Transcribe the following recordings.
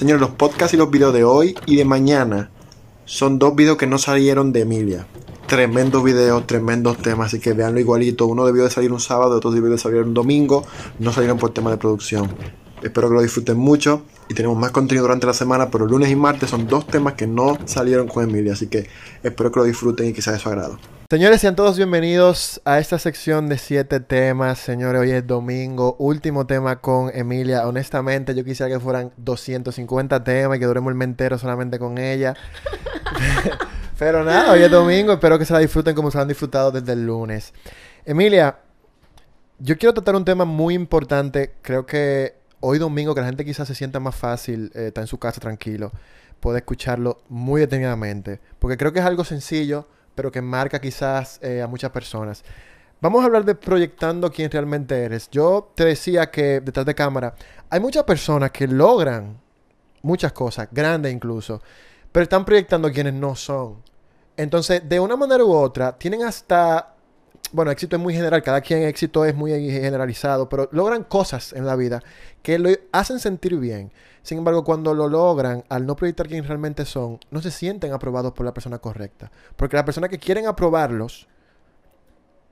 Señores, los podcasts y los videos de hoy y de mañana son dos videos que no salieron de Emilia. Tremendos videos, tremendos temas, así que veanlo igualito. Uno debió de salir un sábado, otro debió de salir un domingo. No salieron por tema de producción. Espero que lo disfruten mucho y tenemos más contenido durante la semana, pero lunes y martes son dos temas que no salieron con Emilia, así que espero que lo disfruten y que sea de su agrado. Señores, sean todos bienvenidos a esta sección de siete temas. Señores, hoy es domingo, último tema con Emilia. Honestamente, yo quisiera que fueran 250 temas y que duremos el mentero solamente con ella. Pero nada, hoy es domingo, espero que se la disfruten como se la han disfrutado desde el lunes. Emilia, yo quiero tratar un tema muy importante. Creo que hoy domingo, que la gente quizás se sienta más fácil, eh, está en su casa tranquilo, puede escucharlo muy detenidamente. Porque creo que es algo sencillo pero que marca quizás eh, a muchas personas. Vamos a hablar de proyectando quién realmente eres. Yo te decía que detrás de cámara hay muchas personas que logran muchas cosas, grandes incluso, pero están proyectando quienes no son. Entonces, de una manera u otra, tienen hasta, bueno, éxito es muy general, cada quien éxito es muy generalizado, pero logran cosas en la vida que lo hacen sentir bien. Sin embargo, cuando lo logran, al no proyectar quién realmente son, no se sienten aprobados por la persona correcta. Porque las personas que quieren aprobarlos,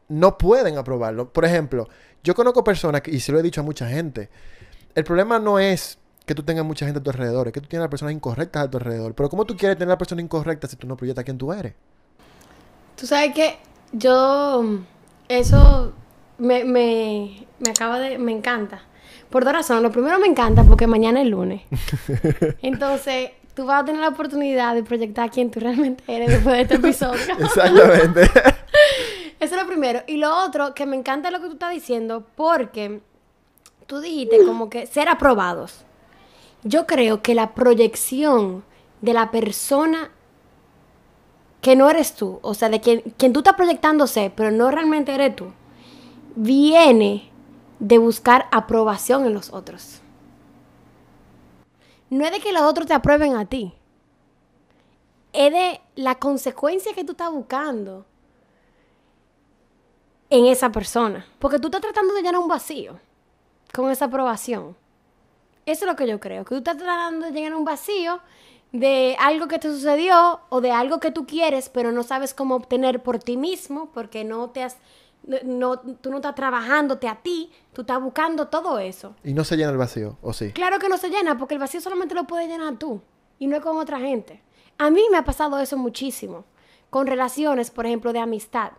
no pueden aprobarlo. Por ejemplo, yo conozco personas, y se lo he dicho a mucha gente, el problema no es que tú tengas mucha gente a tu alrededor, es que tú tienes personas incorrectas a tu alrededor. Pero ¿cómo tú quieres tener la persona incorrecta si tú no proyectas quién tú eres? Tú sabes que yo, eso me, me, me acaba de, me encanta. Por dos razones. Lo primero me encanta porque mañana es lunes. Entonces, tú vas a tener la oportunidad de proyectar quién tú realmente eres después de este episodio. Exactamente. Eso es lo primero. Y lo otro, que me encanta lo que tú estás diciendo porque tú dijiste como que ser aprobados. Yo creo que la proyección de la persona que no eres tú, o sea, de quien, quien tú estás proyectándose, pero no realmente eres tú, viene de buscar aprobación en los otros. No es de que los otros te aprueben a ti. Es de la consecuencia que tú estás buscando en esa persona. Porque tú estás tratando de llenar un vacío con esa aprobación. Eso es lo que yo creo. Que tú estás tratando de llenar un vacío de algo que te sucedió o de algo que tú quieres, pero no sabes cómo obtener por ti mismo porque no te has no, tú no estás trabajándote a ti, tú estás buscando todo eso. Y no se llena el vacío, ¿o sí? Claro que no se llena, porque el vacío solamente lo puedes llenar tú y no es con otra gente. A mí me ha pasado eso muchísimo, con relaciones, por ejemplo, de amistad.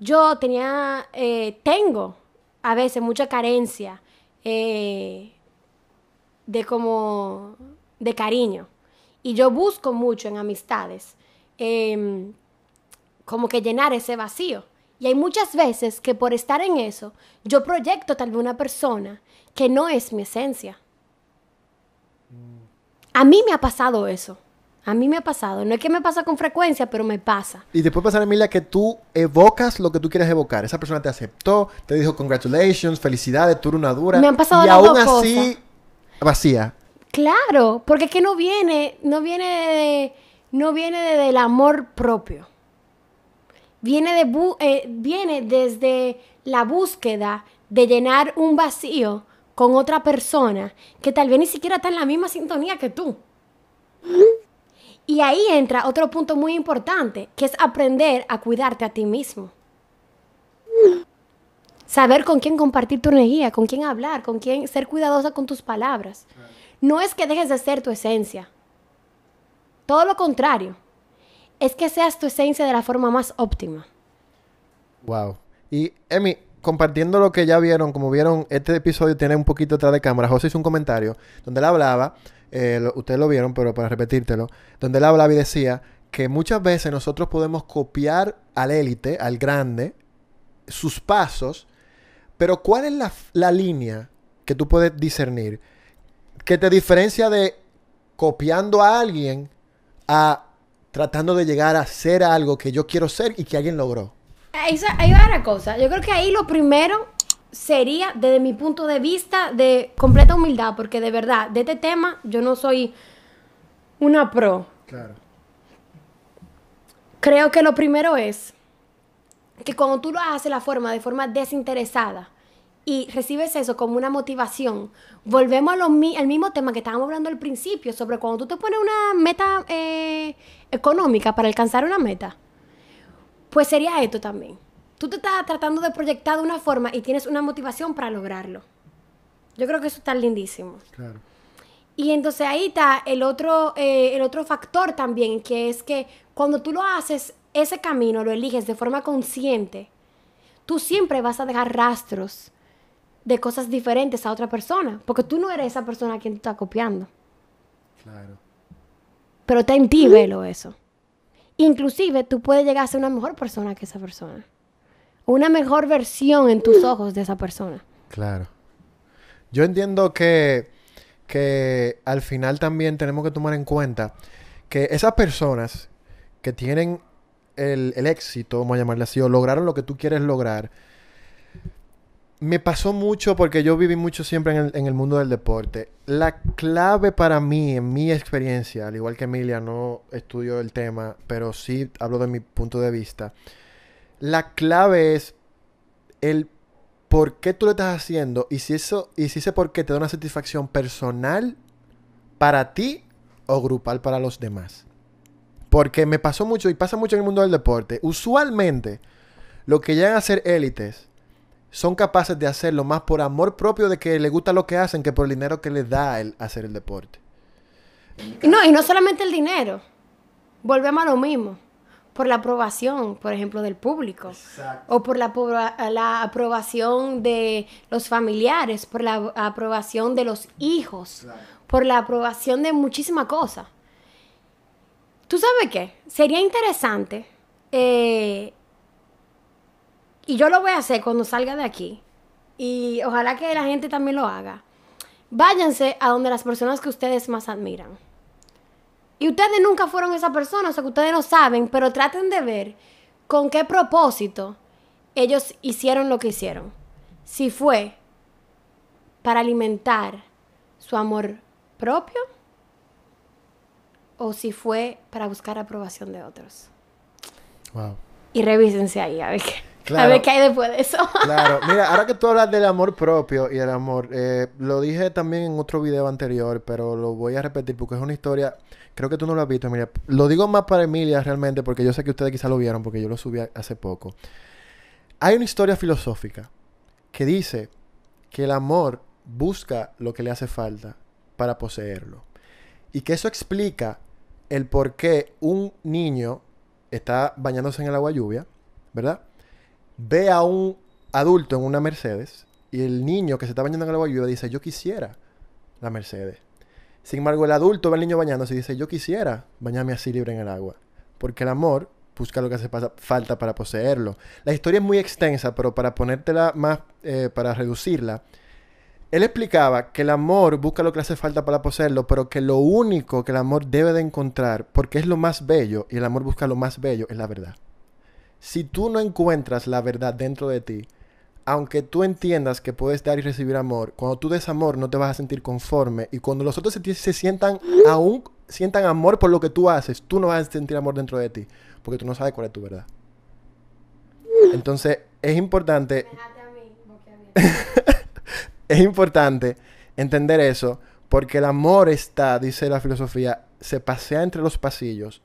Yo tenía, eh, tengo a veces mucha carencia eh, de como, de cariño. Y yo busco mucho en amistades, em, como que llenar ese vacío. Y hay muchas veces que por estar en eso, yo proyecto tal vez una persona que no es mi esencia. A mí me ha pasado eso. A mí me ha pasado. No es que me pasa con frecuencia, pero me pasa. Y después pasa, Emilia, que tú evocas lo que tú quieres evocar. Esa persona te aceptó, te dijo congratulations, felicidades, tú eres una dura. Me han pasado y las aún dos así, vacía. Claro, porque es que no viene, no viene de, no viene de- del amor propio. Viene, de bu- eh, viene desde la búsqueda de llenar un vacío con otra persona que tal vez ni siquiera está en la misma sintonía que tú. Y ahí entra otro punto muy importante, que es aprender a cuidarte a ti mismo. Saber con quién compartir tu energía, con quién hablar, con quién ser cuidadosa con tus palabras. No es que dejes de ser tu esencia. Todo lo contrario. Es que seas tu esencia de la forma más óptima. Wow. Y, Emi, compartiendo lo que ya vieron, como vieron, este episodio tiene un poquito detrás de cámara. José hizo un comentario donde él hablaba, eh, ustedes lo vieron, pero para repetírtelo, donde él hablaba y decía que muchas veces nosotros podemos copiar al élite, al grande, sus pasos, pero ¿cuál es la, la línea que tú puedes discernir que te diferencia de copiando a alguien a tratando de llegar a ser algo que yo quiero ser y que alguien logró? Ahí, sa- ahí va la cosa. Yo creo que ahí lo primero sería, desde mi punto de vista, de completa humildad, porque de verdad, de este tema, yo no soy una pro. Claro. Creo que lo primero es que cuando tú lo haces la forma de forma desinteresada y recibes eso como una motivación, volvemos a lo mi- al mismo tema que estábamos hablando al principio, sobre cuando tú te pones una meta eh, económica para alcanzar una meta, pues sería esto también. Tú te estás tratando de proyectar de una forma y tienes una motivación para lograrlo. Yo creo que eso está lindísimo. Claro. Y entonces ahí está el otro, eh, el otro factor también, que es que cuando tú lo haces, ese camino lo eliges de forma consciente, tú siempre vas a dejar rastros de cosas diferentes a otra persona, porque tú no eres esa persona a quien tú estás copiando, Claro. pero está en ti verlo eso. Inclusive tú puedes llegar a ser una mejor persona que esa persona, una mejor versión en tus ojos de esa persona. Claro. Yo entiendo que, que al final también tenemos que tomar en cuenta que esas personas que tienen el, éxito, vamos a llamarle así, o lograron lo que tú quieres lograr, me pasó mucho porque yo viví mucho siempre en el, en el mundo del deporte. La clave para mí, en mi experiencia, al igual que Emilia, no estudio el tema, pero sí hablo de mi punto de vista. La clave es el por qué tú lo estás haciendo y si eso y si ese por qué te da una satisfacción personal para ti o grupal para los demás. Porque me pasó mucho y pasa mucho en el mundo del deporte. Usualmente, lo que llegan a ser élites son capaces de hacerlo más por amor propio de que les gusta lo que hacen que por el dinero que les da el hacer el deporte. No, y no solamente el dinero. Volvemos a lo mismo. Por la aprobación, por ejemplo, del público. O por la aprobación de los familiares, por la aprobación de los hijos, por la aprobación de muchísimas cosas. ¿Tú sabes qué? Sería interesante, eh, y yo lo voy a hacer cuando salga de aquí, y ojalá que la gente también lo haga. Váyanse a donde las personas que ustedes más admiran. Y ustedes nunca fueron esa persona, o sea que ustedes no saben, pero traten de ver con qué propósito ellos hicieron lo que hicieron. Si fue para alimentar su amor propio o si fue para buscar aprobación de otros. Wow. Y revísense ahí a ver qué, a ver qué hay después de eso. Claro, mira, ahora que tú hablas del amor propio y el amor, eh, lo dije también en otro video anterior, pero lo voy a repetir porque es una historia, creo que tú no lo has visto, Emilia. Lo digo más para Emilia realmente porque yo sé que ustedes quizá lo vieron porque yo lo subí a- hace poco. Hay una historia filosófica que dice que el amor busca lo que le hace falta para poseerlo. Y que eso explica el por qué un niño está bañándose en el agua lluvia, ¿verdad? ve a un adulto en una Mercedes y el niño que se está bañando en el agua lluvia dice, yo quisiera la Mercedes. Sin embargo, el adulto ve al niño bañándose y dice, yo quisiera bañarme así libre en el agua. Porque el amor busca lo que hace falta para poseerlo. La historia es muy extensa, pero para ponértela más, eh, para reducirla, él explicaba que el amor busca lo que le hace falta para poseerlo, pero que lo único que el amor debe de encontrar, porque es lo más bello, y el amor busca lo más bello, es la verdad. Si tú no encuentras la verdad dentro de ti, aunque tú entiendas que puedes dar y recibir amor, cuando tú des amor no te vas a sentir conforme y cuando los otros se, se sientan aún sientan amor por lo que tú haces, tú no vas a sentir amor dentro de ti, porque tú no sabes cuál es tu verdad. Entonces, es importante es importante entender eso porque el amor está, dice la filosofía, se pasea entre los pasillos,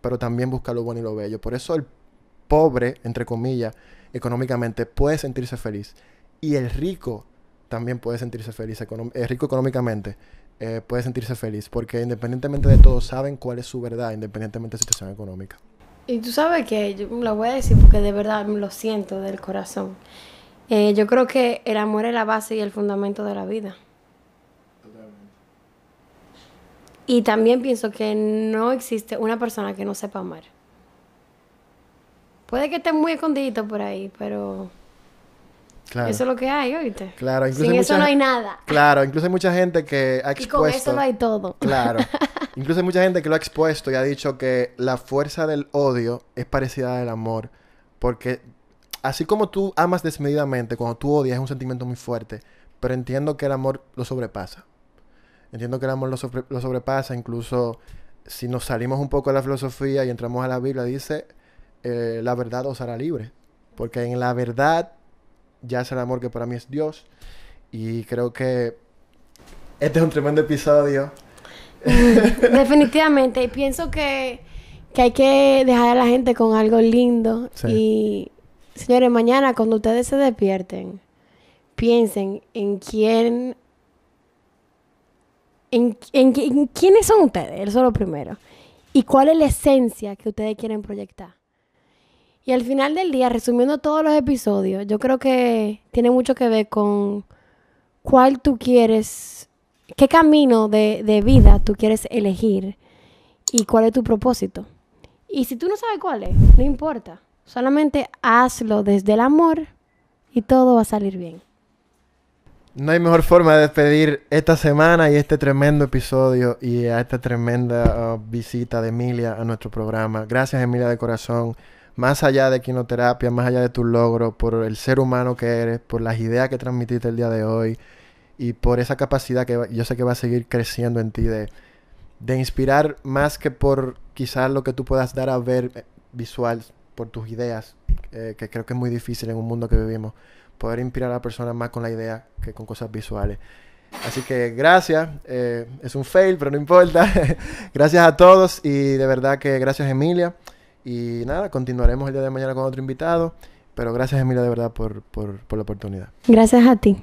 pero también busca lo bueno y lo bello. Por eso el pobre, entre comillas, económicamente puede sentirse feliz y el rico también puede sentirse feliz, econom- eh, rico económicamente eh, puede sentirse feliz porque independientemente de todo saben cuál es su verdad, independientemente de su situación económica. Y tú sabes que lo voy a decir porque de verdad lo siento del corazón. Eh, yo creo que el amor es la base y el fundamento de la vida. Y también pienso que no existe una persona que no sepa amar. Puede que esté muy escondidito por ahí, pero Claro. eso es lo que hay, oíste. Claro, incluso Sin hay eso mucha no hay nada. Claro, incluso hay mucha gente que ha Y expuesto. con eso lo hay todo. Claro. Incluso hay mucha gente que lo ha expuesto y ha dicho que la fuerza del odio es parecida al amor. Porque así como tú amas desmedidamente, cuando tú odias es un sentimiento muy fuerte. Pero entiendo que el amor lo sobrepasa. Entiendo que el amor lo, sobre- lo sobrepasa. Incluso si nos salimos un poco de la filosofía y entramos a la Biblia, dice, eh, la verdad os hará libre. Porque en la verdad ya es el amor que para mí es Dios. Y creo que este es un tremendo episodio. Definitivamente. Y pienso que, que hay que dejar a la gente con algo lindo. Sí. Y, señores, mañana cuando ustedes se despierten, piensen en quién... En, en en quiénes son ustedes, eso es lo primero. Y cuál es la esencia que ustedes quieren proyectar. Y al final del día, resumiendo todos los episodios, yo creo que tiene mucho que ver con cuál tú quieres, qué camino de, de vida tú quieres elegir y cuál es tu propósito. Y si tú no sabes cuál es, no importa. Solamente hazlo desde el amor y todo va a salir bien. No hay mejor forma de despedir esta semana y este tremendo episodio y a esta tremenda uh, visita de Emilia a nuestro programa. Gracias Emilia de corazón. Más allá de quinoterapia, más allá de tu logro, por el ser humano que eres, por las ideas que transmitiste el día de hoy y por esa capacidad que yo sé que va a seguir creciendo en ti de, de inspirar más que por quizás lo que tú puedas dar a ver eh, visual, por tus ideas, eh, que creo que es muy difícil en un mundo que vivimos poder inspirar a la persona más con la idea que con cosas visuales. Así que gracias, eh, es un fail, pero no importa. gracias a todos y de verdad que gracias Emilia. Y nada, continuaremos el día de mañana con otro invitado. Pero gracias Emilia de verdad por, por, por la oportunidad. Gracias a ti.